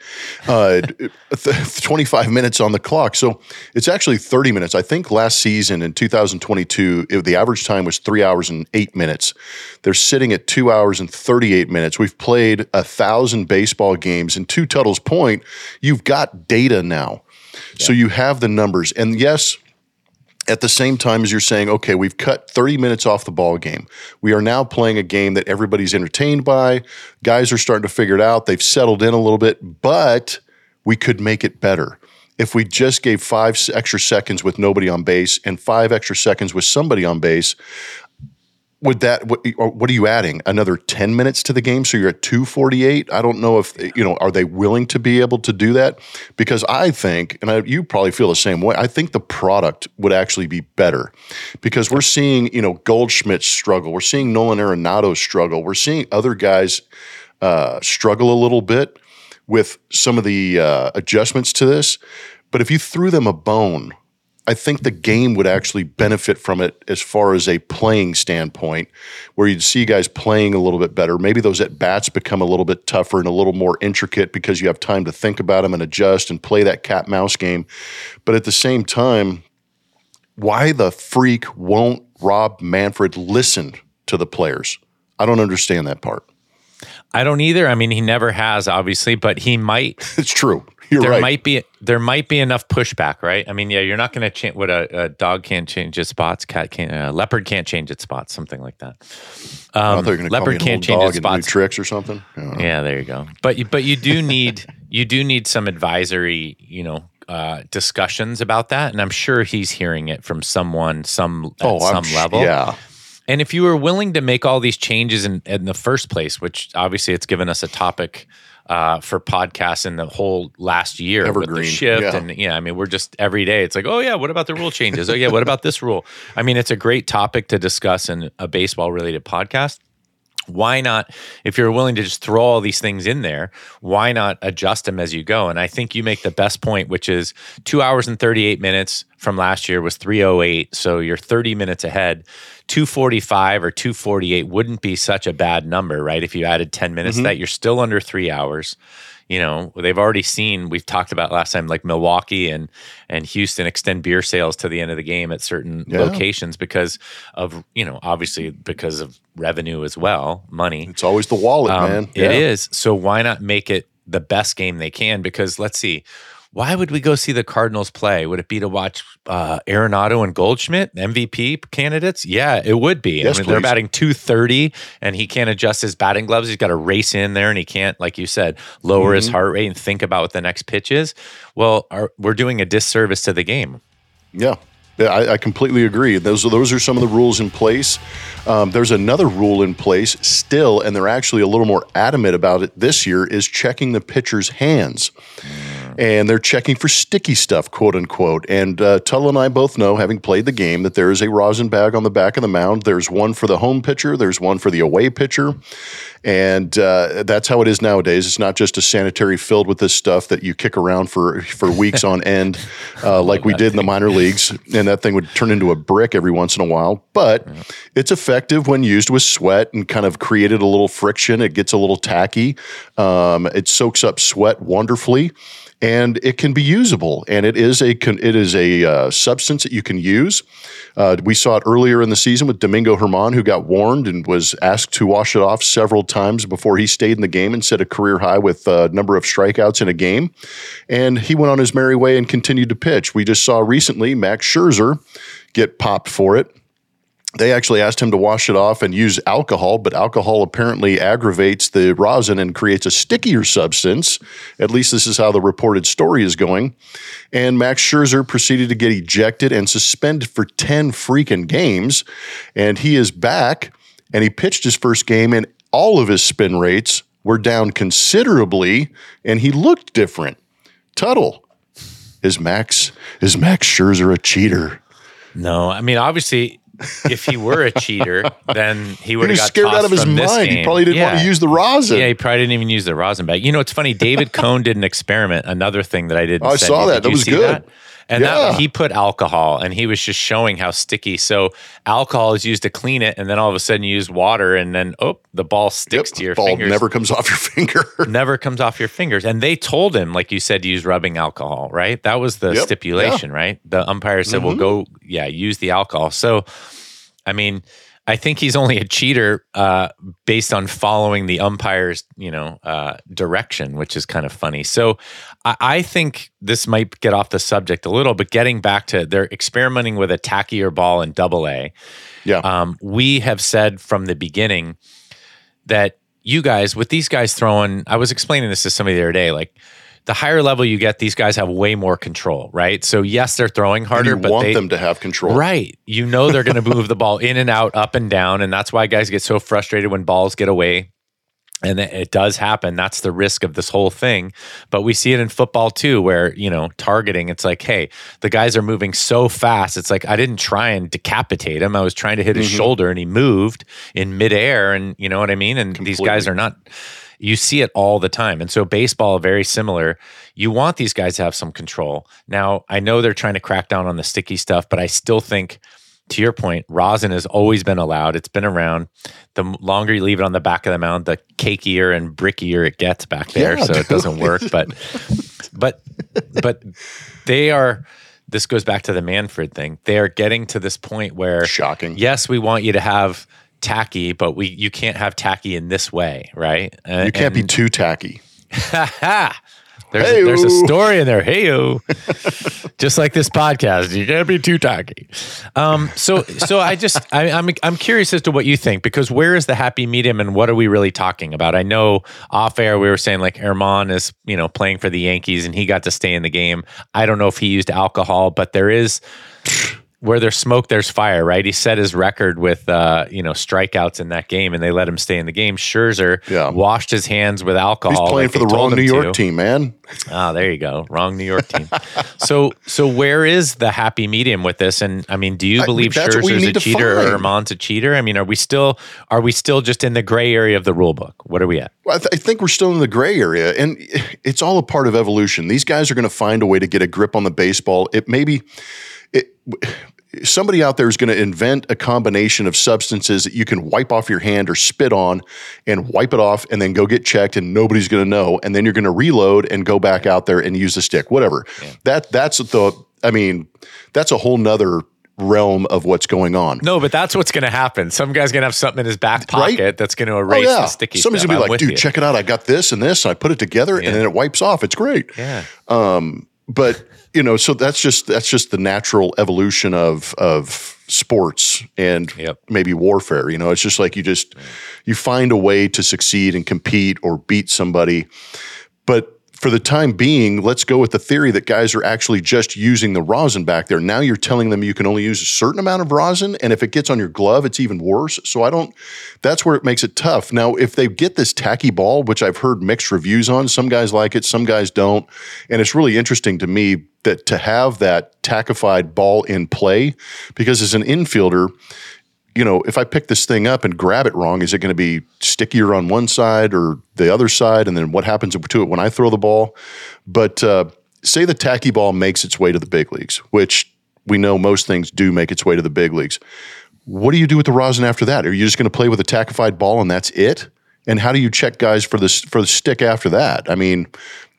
Uh, th- 25 minutes on the clock. So it's actually 30 minutes. I think last season in 2022, it, the average time was three hours and eight minutes. They're sitting at two hours and 38 minutes. We've played a thousand baseball games. And to Tuttle's point, you've got data now. So you have the numbers. And yes, at the same time as you're saying, okay, we've cut 30 minutes off the ball game. We are now playing a game that everybody's entertained by. Guys are starting to figure it out. They've settled in a little bit, but we could make it better. If we just gave five extra seconds with nobody on base and five extra seconds with somebody on base, would that what, are you adding? Another 10 minutes to the game? So you're at 248 i don't know if you know are they willing to be able to do that? Because i think and I, you probably feel the same way i think the product would actually be better. Because we're seeing you know goldschmidt struggle. We're seeing nolan arenado struggle. We're seeing other guys uh, struggle a little bit with some of the uh, adjustments to this. But if you threw them a bone I think the game would actually benefit from it as far as a playing standpoint, where you'd see guys playing a little bit better. Maybe those at bats become a little bit tougher and a little more intricate because you have time to think about them and adjust and play that cat mouse game. But at the same time, why the freak won't Rob Manfred listen to the players? I don't understand that part. I don't either. I mean, he never has, obviously, but he might. It's true. You're there right. might be there might be enough pushback, right? I mean, yeah, you're not going to change what a, a dog can't change its spots, cat can't, uh, leopard can't change its spots, something like that. Um, thought you going to call me leopard an can't change its spots. tricks or something. I don't know. Yeah, there you go. But you- but you do need you do need some advisory, you know, uh, discussions about that, and I'm sure he's hearing it from someone some at Oh, some I'm sh- level. Yeah. And if you were willing to make all these changes in, in the first place, which obviously it's given us a topic uh, for podcasts in the whole last year with the shift, yeah. and yeah, I mean we're just every day. It's like, oh yeah, what about the rule changes? Oh yeah, what about this rule? I mean, it's a great topic to discuss in a baseball related podcast why not if you're willing to just throw all these things in there why not adjust them as you go? And i think you make the best point which is two hours and 38 minutes from last year was 308 so you're 30 minutes ahead. 245 or 248 wouldn't be such a bad number right? If you added 10 minutes Mm-hmm. that you're still under three hours you know they've already seen we've talked about last time like milwaukee and and houston extend beer sales to the end of the game at certain Yeah. locations because of you know obviously because of revenue as well money It's always the wallet, um, man. It Yeah. is. So why not make it the best game they can? Because let's see, why would we go see the Cardinals play? Would it be to watch uh, Arenado and Goldschmidt, MVP candidates? Yeah, it would be. Yes, I mean, they're batting 230 and he can't adjust his batting gloves. He's got to race in there and he can't, like you said, lower his Mm-hmm. heart rate and think about what the next pitch is. Well, our, we're doing a disservice to the game. Yeah. Yeah, I, I completely agree. Those are, those are some of the rules in place. Um, there's another rule in place still, and they're actually a little more adamant about it this year. Is checking the pitcher's hands. And they're checking for sticky stuff, quote unquote. And uh, Tuttle and I both know, having played the game, that there is a rosin bag on the back of the mound. There's one for the home pitcher, there's one for the away pitcher. And uh, that's how it is nowadays. It's not just a sanitary filled with this stuff that you kick around for, for weeks on end, uh, like we did in the minor leagues. And that thing would turn into a brick every once in a while. But it's effective when used with sweat and kind of created a little friction. It gets a little tacky. Um, it soaks up sweat wonderfully and it can be usable. And it is a it is a uh, substance that you can use. Uh, we saw it earlier in the season with Domingo German who got warned and was asked to wash it off several times before he stayed in the game and set a career high with a number of strikeouts in a game. And he went on his merry way and continued to pitch. We just saw recently Max Scherzer get popped for it they actually asked him to wash it off and use alcohol, but alcohol apparently aggravates the rosin and creates a stickier substance. At least this is how the reported story is going. And Max Scherzer proceeded to get ejected and suspended for 10 freaking games. And he is back and he pitched his first game, and all of his spin rates were down considerably, and he looked different. Tuttle, is Max is Max Scherzer a cheater? No, I mean obviously if he were a cheater, then he would have got scared out of his tossed from this mind. He probably didn't want to use the rosin. Yeah, he probably didn't even use the rosin bag. You know, it's funny. David Cone did an experiment. Another thing that I didn't. Oh, I saw you. that. Did That was good. that? And Yeah. that, he put alcohol, and he was just showing how sticky. So alcohol is used to clean it, and then all of a sudden you use water, and then oh, the ball sticks Yep, to your ball fingers. never comes off your finger. never comes off your fingers. And they told him, like you said, to use rubbing alcohol, right? That was the Yep. stipulation, right? The umpire said, "Well, mm-hmm. go, yeah, use the alcohol." So, I mean, I think he's only a cheater uh, based on following the umpire's, you know, uh, direction, which is kind of funny. So, I, I think this might get off the subject a little, but getting back to they're experimenting with a tackier ball in Double A. yeah. Um, we have said from the beginning that you guys, with these guys throwing, I was explaining this to somebody the other day, like the higher level you get, these guys have way more control, right? So yes, they're throwing harder, you but want they, them to have control. Right. You know they're going to move the ball in and out, up and down. And that's why guys get so frustrated when balls get away. And it it does happen. That's the risk of this whole thing. But we see it in football too, where, you know, targeting, it's like, hey, the guys are moving so fast. It's like, I didn't try and decapitate him. I was trying to hit his mm-hmm. shoulder and he moved in midair. And you know what I mean? And these guys are not, you see it all the time. And so baseball, very similar. You want these guys to have some control. Now, I know they're trying to crack down on the sticky stuff, but I still think, to your point, rosin has always been allowed. It's been around. The longer you leave it on the back of the mound, the cakier and brickier it gets back there. Yeah, so it doesn't work. But, but, but they are. This goes back to the Manfred thing. They are getting to this point where Shocking. yes, we want you to have tacky, but we you can't have tacky in this way, right? Uh, You can't be too tacky. there's, a, there's a story in there. Hey just like this podcast, you can't be too tacky. Um, so so I just I, I'm I'm curious as to what you think because where is the happy medium and what are we really talking about? I know off air we were saying like German is you know playing for the Yankees and he got to stay in the game. I don't know if he used alcohol, but there is where there's smoke, there's fire, right? He set his record with uh, you know strikeouts in that game, and they let him stay in the game. Scherzer Yeah. washed his hands with alcohol. He's playing like for the wrong New York to. team, man. Ah, there you go. Wrong New York team. so, so where is the happy medium with this? And I mean, do you believe we Scherzer's a cheater or find. German's a cheater? I mean, are we still are we still just in the gray area of the rule book? What are we at? Well, I, th- I think we're still in the gray area, and it's all a part of evolution. These guys are going to find a way to get a grip on the baseball. It maybe it, somebody out there is going to invent a combination of substances that you can wipe off your hand or spit on, and wipe it off, and then go get checked, and nobody's going to know. And then you're going to reload and go back out there and use the stick, whatever. That that's the. I mean, that's a whole nother realm of what's going on. No, but that's what's going to happen. Some guy's going to have something in his back Right? pocket that's going to Oh erase yeah, the sticky somebody's stuff. gonna be I'm like, "Dude, you. check it out! I got this and this. And I put it together, Yeah. and then it wipes off. It's great." Yeah. Um, but you know, so that's just that's just the natural evolution of of sports and Yep. maybe warfare. You know, it's just like you just you find a way to succeed and compete or beat somebody. But for the time being, let's go with the theory that guys are actually just using the rosin back there. Now you're telling them you can only use a certain amount of rosin, and if it gets on your glove, it's even worse. So I don't. That's where it makes it tough. Now, if they get this tacky ball, which I've heard mixed reviews on, some guys like it, some guys don't, and it's really interesting to me that to have that tackified ball in play, because as an infielder you know, if I pick this thing up and grab it wrong, is it going to be stickier on one side or the other side? And then what happens to it when I throw the ball? But uh, say the tacky ball makes its way to the big leagues, which we know most things do make its way to the big leagues. What do you do with the rosin after that? Are you just going to play with a tackified ball and that's it? And how do you check guys for this for the stick after that? I mean,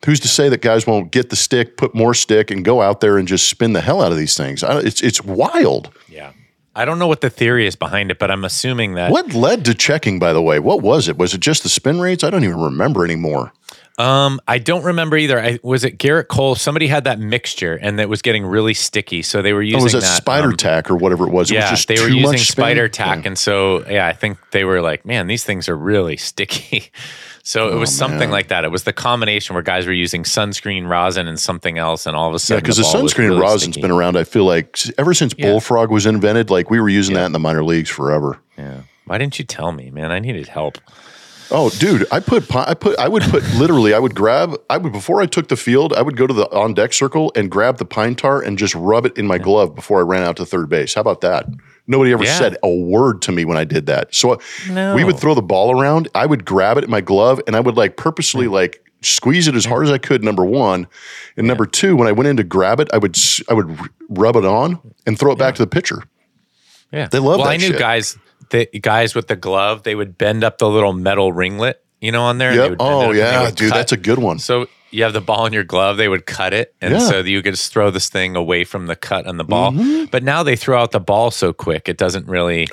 who's to say that guys won't get the stick, put more stick, and go out there and just spin the hell out of these things? It's it's wild. Yeah. I don't know what the theory is behind it, but I'm assuming that. What led to checking, by the way? What was it? Was it just the spin rates? I don't even remember anymore. Um, I don't remember either. I, was it Gerrit Cole? Somebody had that mixture, and it was getting really sticky. So they were using oh, was that, that spider um, tack or whatever it was. It yeah, was they were using spider tack, yeah. and so yeah, I think they were like, man, these things are really sticky. So it was oh, something like that. It was the combination where guys were using sunscreen rosin and something else, and all of a sudden, yeah, because the, the sunscreen really rosin's sticky. been around. I feel like ever since yeah. Bullfrog was invented, like we were using yeah. that in the minor leagues forever. Yeah. Why didn't you tell me, man? I needed help. Oh, dude, I put I put I would put literally I would grab I would before I took the field I would go to the on deck circle and grab the pine tar and just rub it in my glove before I ran out to third base. How about that? Nobody ever yeah. said a word to me when I did that. So no. we would throw the ball around. I would grab it in my glove and I would like purposely hmm. like squeeze it as hard as I could. Number one, and yeah. number two, when I went in to grab it, I would I would rub it on and throw it back to the pitcher. Yeah, they love. Well, I knew shit. guys, the guys with the glove, they would bend up the little metal ringlet, you know, on there. Yep. Oh yeah, dude, cut. that's a good one. So you have the ball in your glove, they would cut it, and yeah. so you could just throw this thing away from the cut on the ball. Mm-hmm. But now they throw out the ball so quick, it doesn't really,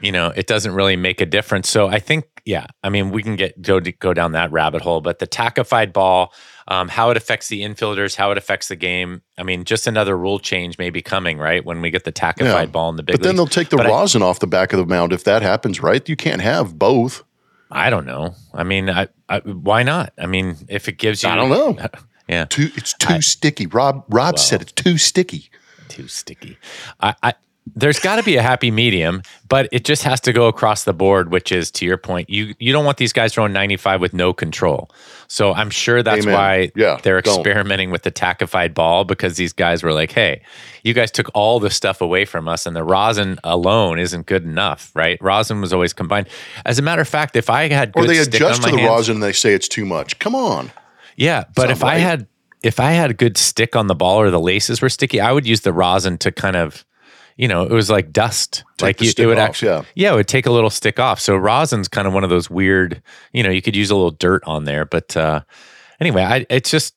you know, it doesn't really make a difference. So I think, yeah, I mean, we can get go go down that rabbit hole, but the tackified ball. Um, how it affects the infielders, how it affects the game. I mean, just another rule change may be coming, right? When we get the tackified yeah. ball in the big. But then leagues. they'll take the but rosin I, off the back of the mound if that happens, right? You can't have both. I don't know. I mean, I, I, why not? I mean, if it gives you, I don't know. Yeah, too, it's too I, sticky. Rob Rob well, said it's too sticky. Too sticky. I, I there's got to be a happy medium, but it just has to go across the board. Which is to your point, you you don't want these guys throwing 95 with no control. So I'm sure that's Amen. why yeah, they're experimenting don't. with the tackified ball because these guys were like, hey, you guys took all the stuff away from us, and the rosin alone isn't good enough, right? Rosin was always combined. As a matter of fact, if I had or they adjust to the hands, rosin and they say it's too much. Come on. Yeah, but if right. I had if I had a good stick on the ball or the laces were sticky, I would use the rosin to kind of, you know, it was like dust. Take like you, it would off, actually, yeah. yeah, it would take a little stick off. So rosin's kind of one of those weird, you know, you could use a little dirt on there. But uh, anyway, I, it's just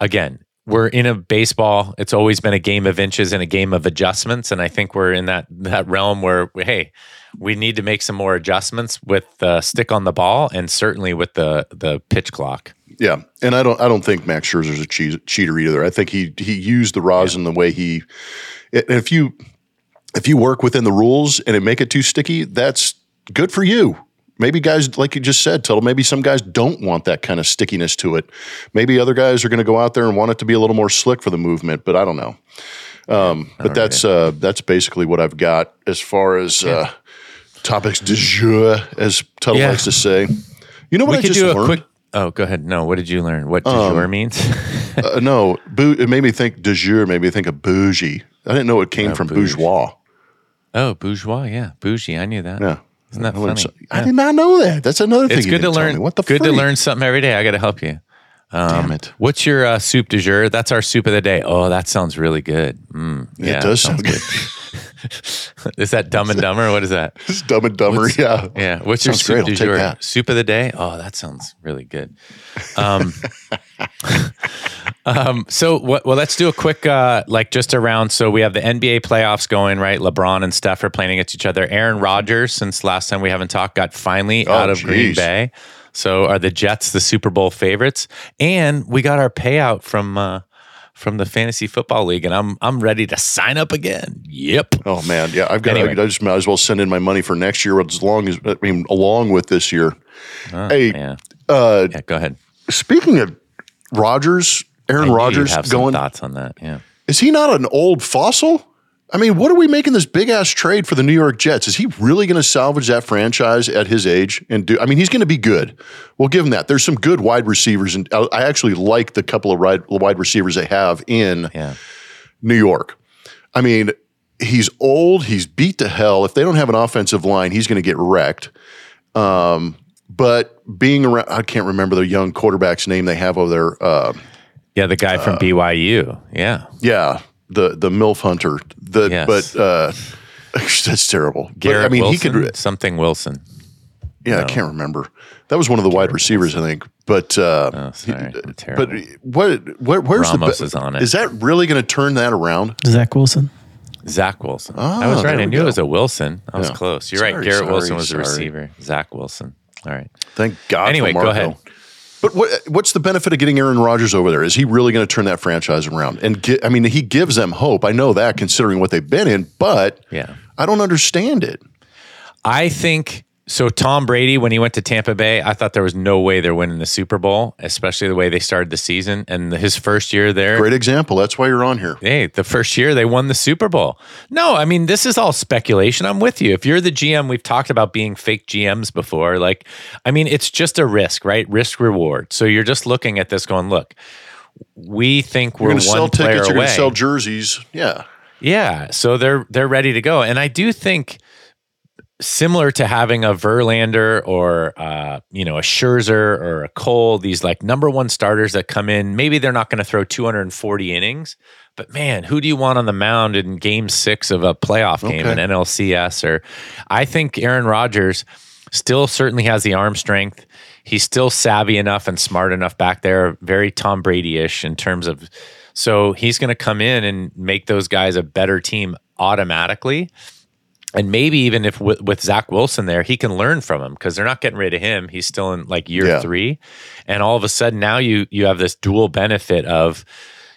again, we're in a baseball. It's always been a game of inches and a game of adjustments, and I think we're in that that realm where hey, we need to make some more adjustments with the stick on the ball, and certainly with the the pitch clock. Yeah, and I don't I don't think Max Scherzer's a cheater either. I think he he used the rosin yeah. the way he. If you if you work within the rules and it make it too sticky, that's good for you. Maybe guys, like you just said, Tuttle, maybe some guys don't want that kind of stickiness to it. Maybe other guys are going to go out there and want it to be a little more slick for the movement, but I don't know. Um, but that's uh, that's basically what I've got as far as uh, topics du jour, as Tuttle yeah. likes to say. You know what we I could just do learned? a quick Oh, go ahead. No, what did you learn? What de um, jour means? uh, no, it made me think de jour, made me think of bougie. I didn't know it came oh, from bougie. bourgeois. Oh, bourgeois, yeah, bougie. I knew that. Yeah, isn't that I funny? I did not know that. That's another thing. It's good to learn. What the good freak? to learn something every day. I got to help you. Um, Damn it! What's your uh, soup du jour? That's our soup of the day. Oh, that sounds really good. Mm, yeah, it does sound good. is that Dumb and Dumber? What is that? It's Dumb and Dumber. What's, yeah. Yeah. What's sounds your soup du jour? Soup of the day? Oh, that sounds really good. Um, um, so well, let's do a quick uh, like just around. So we have the NBA playoffs going right. LeBron and Steph are playing against each other. Aaron Rodgers, since last time we haven't talked, got finally oh, out of geez. Green Bay. So are the Jets the Super Bowl favorites? And we got our payout from. Uh, from the fantasy football league, and I'm I'm ready to sign up again. Yep. Oh man, yeah, I've got. Anyway. I, just might as well send in my money for next year, as long as I mean, along with this year. Oh, hey, yeah. Uh, yeah, go ahead. Speaking of Rodgers, I Aaron Rodgers going? thoughts on that. Yeah. Is he not an old fossil? I mean, what are we making this big ass trade for the New York Jets? Is he really going to salvage that franchise at his age and do? I mean, he's going to be good. We'll give him that. There's some good wide receivers, and I I actually like the couple of wide receivers they have in Yeah. New York. I mean, he's old. He's beat to hell. If they don't have an offensive line, he's going to get wrecked. Um, but being around, I can't remember the young quarterback's name they have over there. Uh, Yeah. The guy from BYU. Yeah. yeah, the the milf hunter. The Yes. but uh, that's terrible. But, Garrett I mean, Wilson, he could. something Wilson. Yeah, I can't remember. That was one of the wide receivers, I think. But uh, Oh, sorry. I'm but terrible. what? Where's Ramos the? is on it. Is that really going to turn that around? Zach Wilson. Zach Wilson. Ah, I was right. I knew go. it was a Wilson. I was Yeah. close. You're Sorry, right. Garrett sorry, Wilson was the receiver. Zach Wilson. All right. Thank God. for Anyway, go ahead. But what, what's the benefit of getting Aaron Rodgers over there? Is he really going to turn that franchise around? And get, I mean, he gives them hope. I know that considering what they've been in, but Yeah. I don't understand it. I think so. Tom Brady, when he went to Tampa Bay, I thought there was no way they're winning the Super Bowl, especially the way they started the season. And his first year there, Great example. That's why you're on here. hey, the first year they won the Super Bowl. No, I mean, this is all speculation. I'm with you. If you're the GM, we've talked about being fake GMs before. Like, I mean, it's just a risk, right? Risk reward. So you're just looking at this going, look, we think we're going to one sell player tickets. You're away. going to sell jerseys. Yeah. Yeah, so they're they're ready to go, and I do think similar to having a Verlander or uh, you know a Scherzer or a Cole, these like number one starters that come in. Maybe they're not going to throw 240 innings, but man, who do you want on the mound in Game Six of a playoff game Okay. in NLCS? Or I think Aaron Rodgers still certainly has the arm strength. He's still savvy enough and smart enough back there, very Tom Brady ish in terms of. So he's going to come in and make those guys a better team automatically. And maybe even if with, with Zach Wilson there, he can learn from him because they're not getting rid of him. He's still in like year Yeah. three, and all of a sudden now you you have this dual benefit of,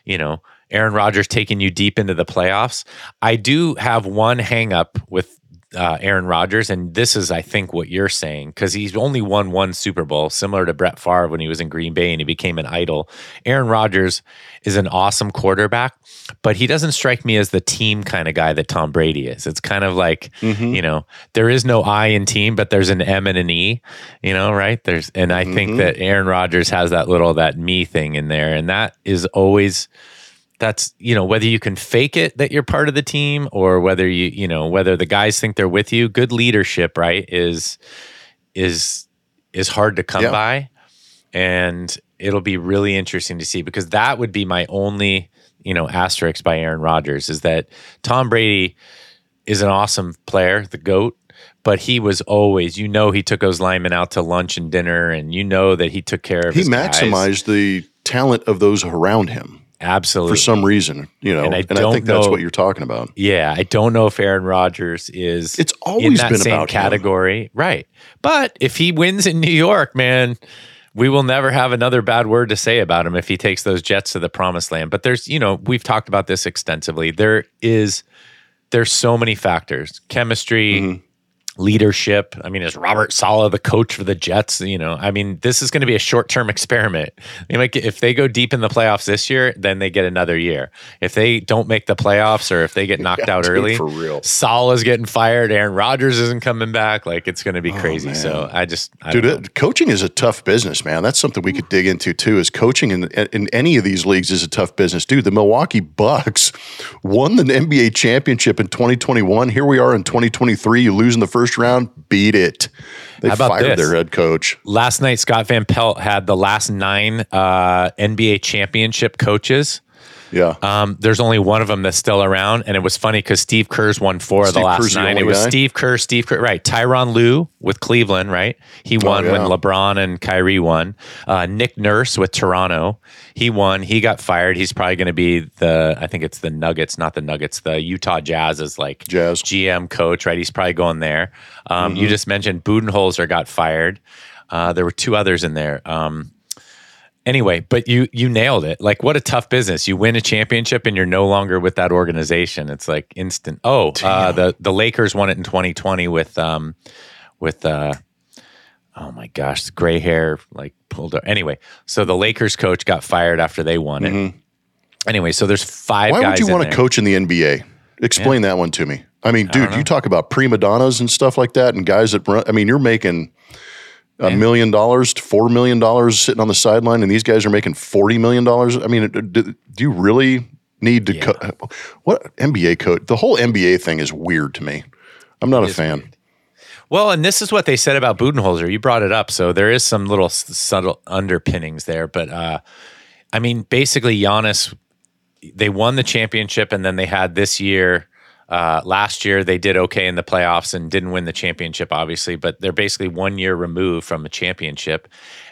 you know, Aaron Rodgers taking you deep into the playoffs. I do have one hang up with uh, Aaron Rodgers, and this is, I think, what you're saying because he's only won one Super Bowl, similar to Brett Favre when he was in Green Bay and he became an idol. Aaron Rodgers is an awesome quarterback, but he doesn't strike me as the team kind of guy that Tom Brady is. It's kind of like, you know, there is no I in team, but there's an M and an E, you know, right? There's, and I think that Aaron Rodgers has that little, that me thing in there. And that is always, that's you know whether you can fake it that you're part of the team or whether you you know whether the guys think they're with you good leadership right is is is hard to come Yeah. by and it'll be really interesting to see because that would be my only you know asterisk by Aaron Rodgers is that Tom Brady is an awesome player the goat but he was always you know he took those linemen out to lunch and dinner and you know that he took care of He his guys. maximized the talent of those around him absolutely for some reason, you know, And and I I, don't think that's what you're talking about. Yeah, I don't know if Aaron Rodgers is. It's in always been same about him. category, right? But if he wins in New York, man, we will never have another bad word to say about him if he takes those Jets to the promised land. But there's, you know, we've talked about this extensively. There is, there's so many factors: chemistry. Mm-hmm. Leadership. I mean, is Robert Saleh the coach for the Jets? You know, I mean, this is going to be a short-term experiment. They might get, if they go deep in the playoffs this year, then they get another year. If they don't make the playoffs or if they get knocked out dude, early, for real. Saleh's getting fired. Aaron Rodgers isn't coming back. Like it's going to be oh, crazy. Oh, man. So I just, I Dude, don't know. it, coaching is a tough business, man. That's something we could dig into too. Is coaching in in any of these leagues is a tough business, dude. The Milwaukee Bucks won the NBA championship in 2021. Here we are in 2023. You lose in the first round, beat it. They fired this? their head coach. last night Scott Van Pelt had the last nine uh, NBA championship coaches. Yeah, Um, there's only one of them that's still around, and it was funny because Steve Kerr's won four of the Steve last Kerr's the nine. only It was guy? Steve Kerr, Steve Kerr, right? Tyronn Lue with Cleveland, right? He won when Oh, yeah. LeBron and Kyrie won. Uh, Nick Nurse with Toronto, he won. He got fired. He's probably going to be the, I think it's the Nuggets, not the Nuggets, the Utah Jazz is like Jazz. GM coach, right? He's probably going there. Um, Mm-hmm. You just mentioned Budenholzer got fired. Uh, there were two others in there. Um, anyway, but you you nailed it. Like what a tough business. You win a championship and you're no longer with that organization. It's like instant. Oh, uh, the the Lakers won it in 2020 with um with uh oh my gosh, gray hair like pulled up. Anyway, so the Lakers coach got fired after they won it. Anyway, so there's five Mm-hmm. Why would you want to coach in the NBA? Explain that one to me. I mean, dude, you talk about prima donnas and stuff like that, and guys that run. I mean, you're making a million dollars to four million dollars sitting on the sideline, and these guys are making forty million dollars. I mean, do, do you really need to? Co- what NBA coach? The whole NBA thing is weird to me. I'm not a fan. Well, and this is what they said about Budenholzer. You brought it up, so there is some little subtle underpinnings there. But uh, I mean, basically, Giannis, they won the championship, and then they had this year. Uh, last year, they did okay in the playoffs and didn't win the championship, obviously. But they're basically one year removed from a championship,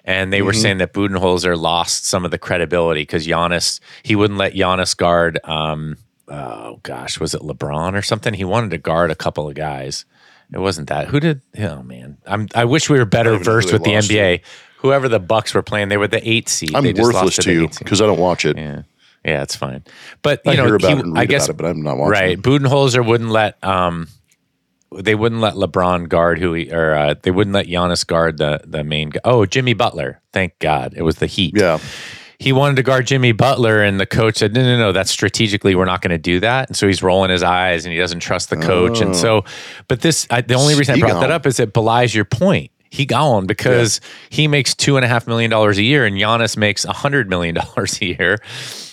and they were saying that Budenholzer lost some of the credibility because Giannis he wouldn't let Giannis guard. Um, oh gosh, was it LeBron or something? He wanted to guard a couple of guys. It wasn't that. Who did? Oh man, I'm. I wish we were better even know who versed with the to. NBA. Whoever the Bucks were playing, they were the eight seed. I'm They just worthless lost to the you because I don't watch it. Yeah, yeah, it's fine. But you I know, hear about he- it and I guess about it, but I'm not watching. right. it. Budenholzer wouldn't let um, they wouldn't let LeBron guard who he or uh, they wouldn't let Giannis guard the the main. guy. Oh, Jimmy Butler. Thank God, it was the Heat. Yeah, He wanted to guard Jimmy Butler, and the coach said, "No, no, no. That's strategically, we're not going to do that." And so he's rolling his eyes, and he doesn't trust the coach. And so, but this, I, the only reason I brought that up is it belies your point. He gone because he makes two and a half million dollars a year, and Giannis makes a hundred million dollars a year.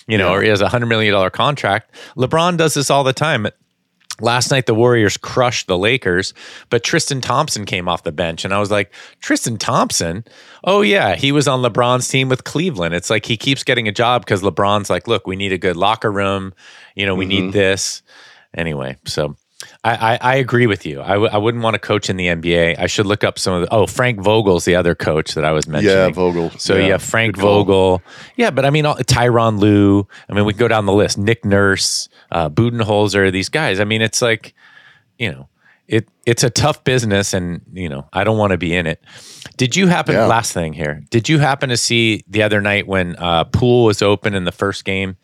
You know, or he has a hundred million dollar contract. LeBron does this all the time. Last night, the Warriors crushed the Lakers, but Tristan Thompson came off the bench. And I was like, Tristan Thompson? Oh, yeah. He was on LeBron's team with Cleveland. It's like he keeps getting a job because LeBron's like, look, we need a good locker room. You know, we need mm-hmm. this. Anyway, so I, I, I agree with you. I, w- I wouldn't want to coach in the NBA. I should look up some of the. Oh, Frank Vogel's the other coach that I was mentioning. yeah, Vogel. So yeah, Frank. Vogel. Yeah, but I mean all- Tyronn Lue. I mean we can go down the list. Nick Nurse, uh, Budenholzer. These guys. I mean it's like, you know, it it's a tough business, and you know I don't want to be in it. Did you happen? Yeah. Last thing here. Did you happen to see the other night when uh, Poole was open in the first game?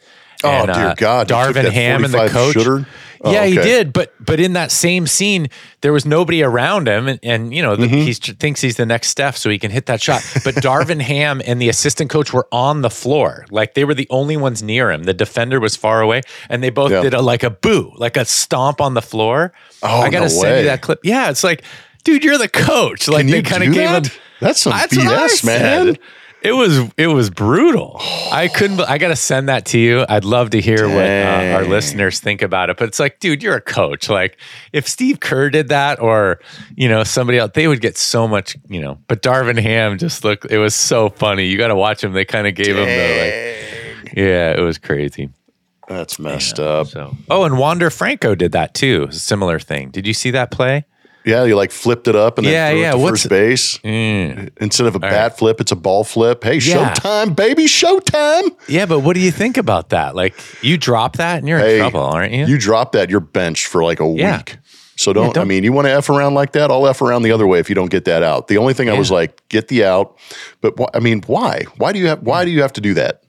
Oh dear uh, God! Darvin Ham and the coach. shooter? Oh, yeah, he did. But but in that same scene, there was nobody around him, and, and you know the, Mm-hmm. he thinks he's the next Steph, so he can hit that shot. But Darvin Ham and the assistant coach were on the floor, like they were the only ones near him. The defender was far away, and they both Yeah. did a like a boo, like a stomp on the floor. Oh, I gotta no send way. you that clip. Yeah, it's like, dude, you're the coach. Like they kind of gave him. That's some That's BS, man. It was it was brutal. I couldn't. I got to send that to you. I'd love to hear what uh, our listeners think about it. But it's like, dude, you're a coach. Like, if Steve Kerr did that, or you know somebody else, they would get so much. You know, but Darvin Ham just looked. It was so funny. You got to watch him. They kind of gave him the like. Yeah, it was crazy. That's messed up. So, oh, and Wander Franco did that too. Similar thing. Did you see that play? Yeah, you like flipped it up and then Yeah, threw yeah, it to what's- first base. Mm. Instead of a bat flip, it's a ball flip. Hey, Yeah. showtime, baby, showtime. Yeah, but what do you think about that? Like, you drop that and you're Hey, in trouble, aren't you? You drop that, you're benched for like a Yeah. week. So don't, I don't- mean, you want to F around like that? I'll F around the other way if you don't get that out. The only thing I was like, get the out. But wh- I mean, why? Why do you have why do you have to do that?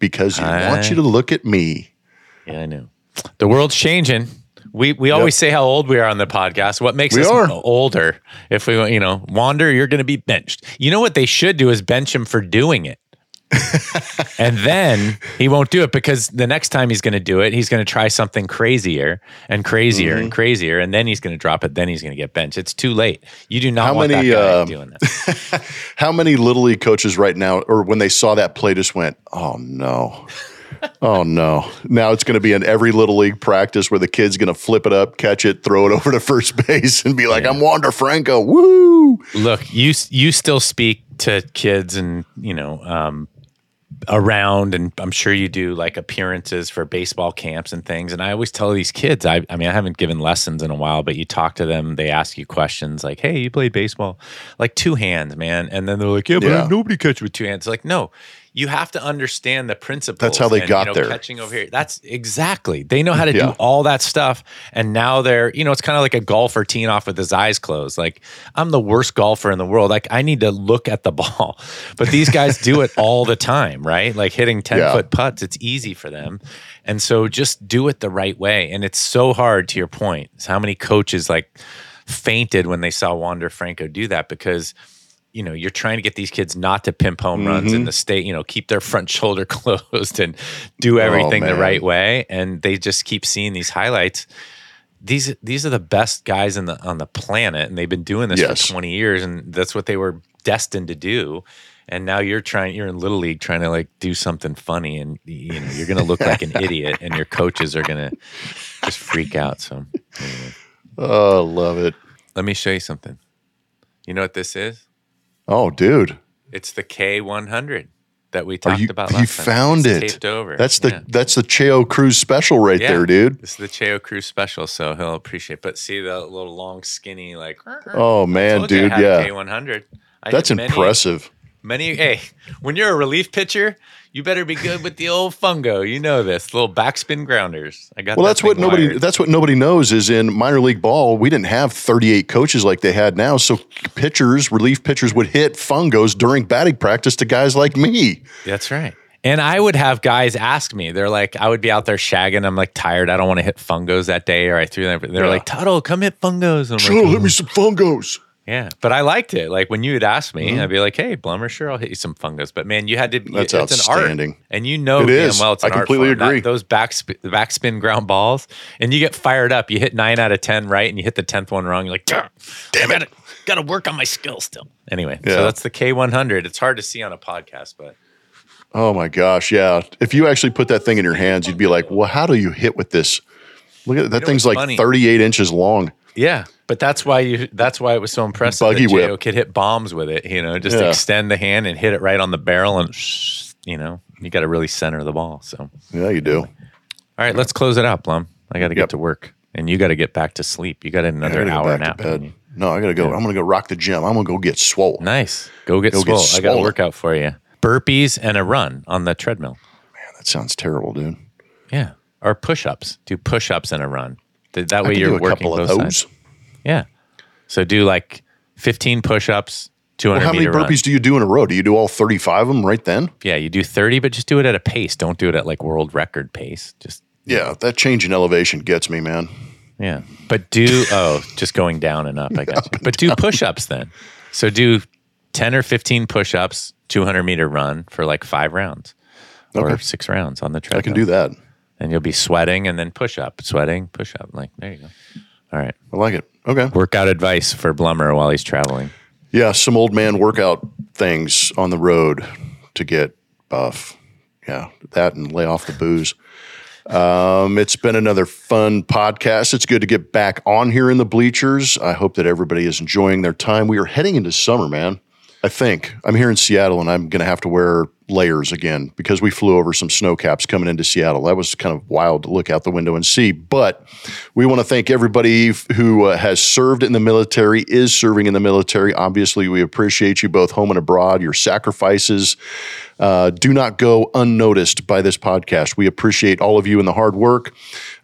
Because you want you to look at me. Yeah, I know. The world's changing. We we always say how old we are on the podcast. What makes We us are. older? If we you know wander, you're going to be benched. You know what they should do is bench him for doing it. and then he won't do it because the next time he's going to do it, he's going to try something crazier and crazier Mm-hmm. and crazier, and then he's going to drop it. Then he's going to get benched. It's too late. You do not How want many, that guy uh, doing that. How many little league coaches right now, or when they saw that play, just went, "Oh no, oh no!" Now it's going to be in every little league practice where the kid's going to flip it up, catch it, throw it over to first base, and be like, "I'm Wander Franco." Woo! Look, you you still speak to kids and you know um, around, and I'm sure you do like appearances for baseball camps and things. And I always tell these kids, I, I mean, I haven't given lessons in a while, but you talk to them, they ask you questions like, "Hey, you played baseball?" Like two hands, man, and then they're like, "Yeah, but Yeah. nobody catch with two hands." Like, no. You have to understand the principles. That's how they and, got you know, there. Catching over here. That's exactly. They know how to Yeah. do all that stuff. And now they're, you know, it's kind of like a golfer teeing off with his eyes closed. Like, I'm the worst golfer in the world. Like, I need to look at the ball. But these guys do it all the time, right? Like hitting 10 Yeah. foot putts, it's easy for them. And so just do it the right way. And it's so hard to your point. It's how many coaches like fainted when they saw Wander Franco do that because you know you're trying to get these kids not to pimp home runs Mm-hmm. in the state you know keep their front shoulder closed and do everything the Oh, man. right way and they just keep seeing these highlights these these are the best guys in the on the planet and they've been doing this Yes. for 20 years and that's what they were destined to do and now you're trying you're in little league trying to like do something funny and you know you're going to look like an idiot and your coaches are going to just freak out so anyway. Oh, love it. let me show you something you know what this is Oh, dude. it's the K100 that we oh, talked you, about you time. found It's it. taped over. That's the Yeah. that's the Cheo Cruz special right Yeah. there, dude. This is the Cheo Cruz special, so he'll appreciate. But see the little long, skinny, like. Oh man, told you I dude, yeah. K100. I That's many- impressive. Many, hey, when you're a relief pitcher, you better be good with the old fungo. You know this little backspin grounders. I got. Well, that that's what nobody wired. that's what nobody knows is in minor league ball, we didn't have 38 coaches like they had now. So pitchers, relief pitchers would hit fungos during batting practice to guys like me. That's right. And I would have guys ask me, they're like, I would be out there shagging. I'm like tired. I don't want to hit fungos that day. Or I threw them. They're Yeah. like, Tuttle, come hit fungos. And I'm Sure, like, hit me some fungos. Yeah, but I liked it. Like when you would ask Mm-hmm. me, I'd be like, "Hey, Blummer, sure, I'll hit you some fungos." But man, you had to. That's it's an art, outstanding. and you know It damn is. well it's I an art completely form. That- agree. those backspin, backspin ground balls, and you get fired up. You hit nine out of ten right, and you hit the tenth one wrong. You're like, "Damn, damn it, got to work on my skill still." Anyway, Yeah. so that's the K100. It's hard to see on a podcast, but Oh my gosh, yeah. If you actually put that thing in your hands, you'd be like, "Well, how do you hit with this?" Look at that know thing's like funny? 38 inches long. yeah. But that's why you. That's why it was so impressive. Buggy that whip. Could hit bombs with it. You know, just Yeah. extend the hand and hit it right on the barrel, and you know, you got to really center the ball. So. Yeah, you do. All right, let's close it out, Blum. I got to get Yep. to work, and you got to get back to sleep. You got another hour nap. to? No, I gotta go. I'm gonna go rock the gym. I'm gonna go get swole. Nice. Go get Go get swole. I got a workout for you. Burpees and a run on the treadmill. Man, that sounds terrible, dude. Yeah, or push-ups. Do push-ups and a run. Th- That way you're do a working couple of both those. sides. Yeah. So do like 15 push-ups, 200 Well, how many burpees run. do you do in a row? Do you do all 35 of them right then? Yeah, you do 30, but just do it at a pace. Don't do it at like world record pace. Just Yeah, that change in elevation gets me, man. Yeah. But do, oh, just going down and up. I got you. But do push ups then. So do 10 or 15 push ups, 200 meter run for like five rounds or Okay. six rounds on the treadmill. I can do that. And you'll be sweating and then push up, sweating, push up. Like, there you go. All right. I like it. Okay. Workout advice for Blummer while he's traveling. Yeah, some old man workout things on the road to get buff. Yeah, that and lay off the booze. Um, it's been another fun podcast. It's good to get back on here in the bleachers. I hope that everybody is enjoying their time. We are heading into summer, man. I think I'm here in Seattle and I'm going to have to wear layers again because we flew over some snow caps coming into Seattle. That was kind of wild to look out the window and see. But we want to thank everybody who uh, has served in the military, is serving in the military. Obviously, we appreciate you both home and abroad, your sacrifices. Uh, do not go unnoticed by this podcast. We appreciate all of you and the hard work.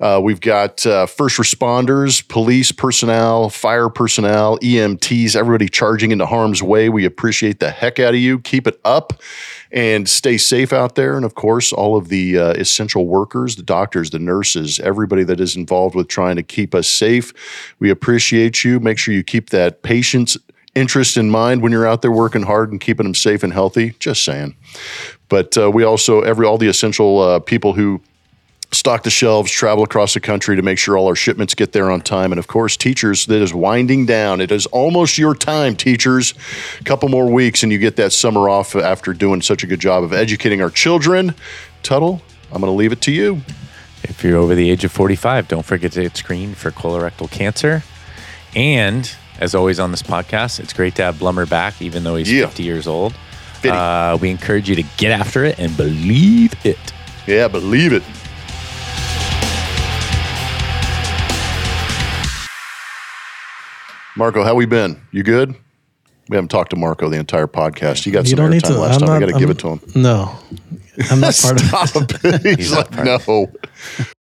Uh, we've got uh, first responders, police personnel, fire personnel, EMTs, everybody charging into harm's way. We appreciate the heck out of you. Keep it up and stay safe out there. And of course, all of the uh, essential workers, the doctors, the nurses, everybody that is involved with trying to keep us safe. We appreciate you. Make sure you keep that patient's interest in mind when you're out there working hard and keeping them safe and healthy. Just saying. But uh, we also every all the essential uh, people who stock the shelves, travel across the country to make sure all our shipments get there on time. And of course, teachers, that is winding down. It is almost your time, teachers. A couple more weeks, and you get that summer off after doing such a good job of educating our children. Tuttle, I'm going to leave it to you. If you're over the age of 45, don't forget to get screened for colorectal cancer. And as always on this podcast, it's great to have Blummer back, even though he's Yeah. 50 years old. Uh, we encourage you to get after it and believe it. Yeah, believe it. Marco, how we been? You good? We haven't talked to Marco the entire podcast. You got You some don't need airtime to. last I'm time. I got to give it to him. No, I'm not part of. Stop. He's not like, no.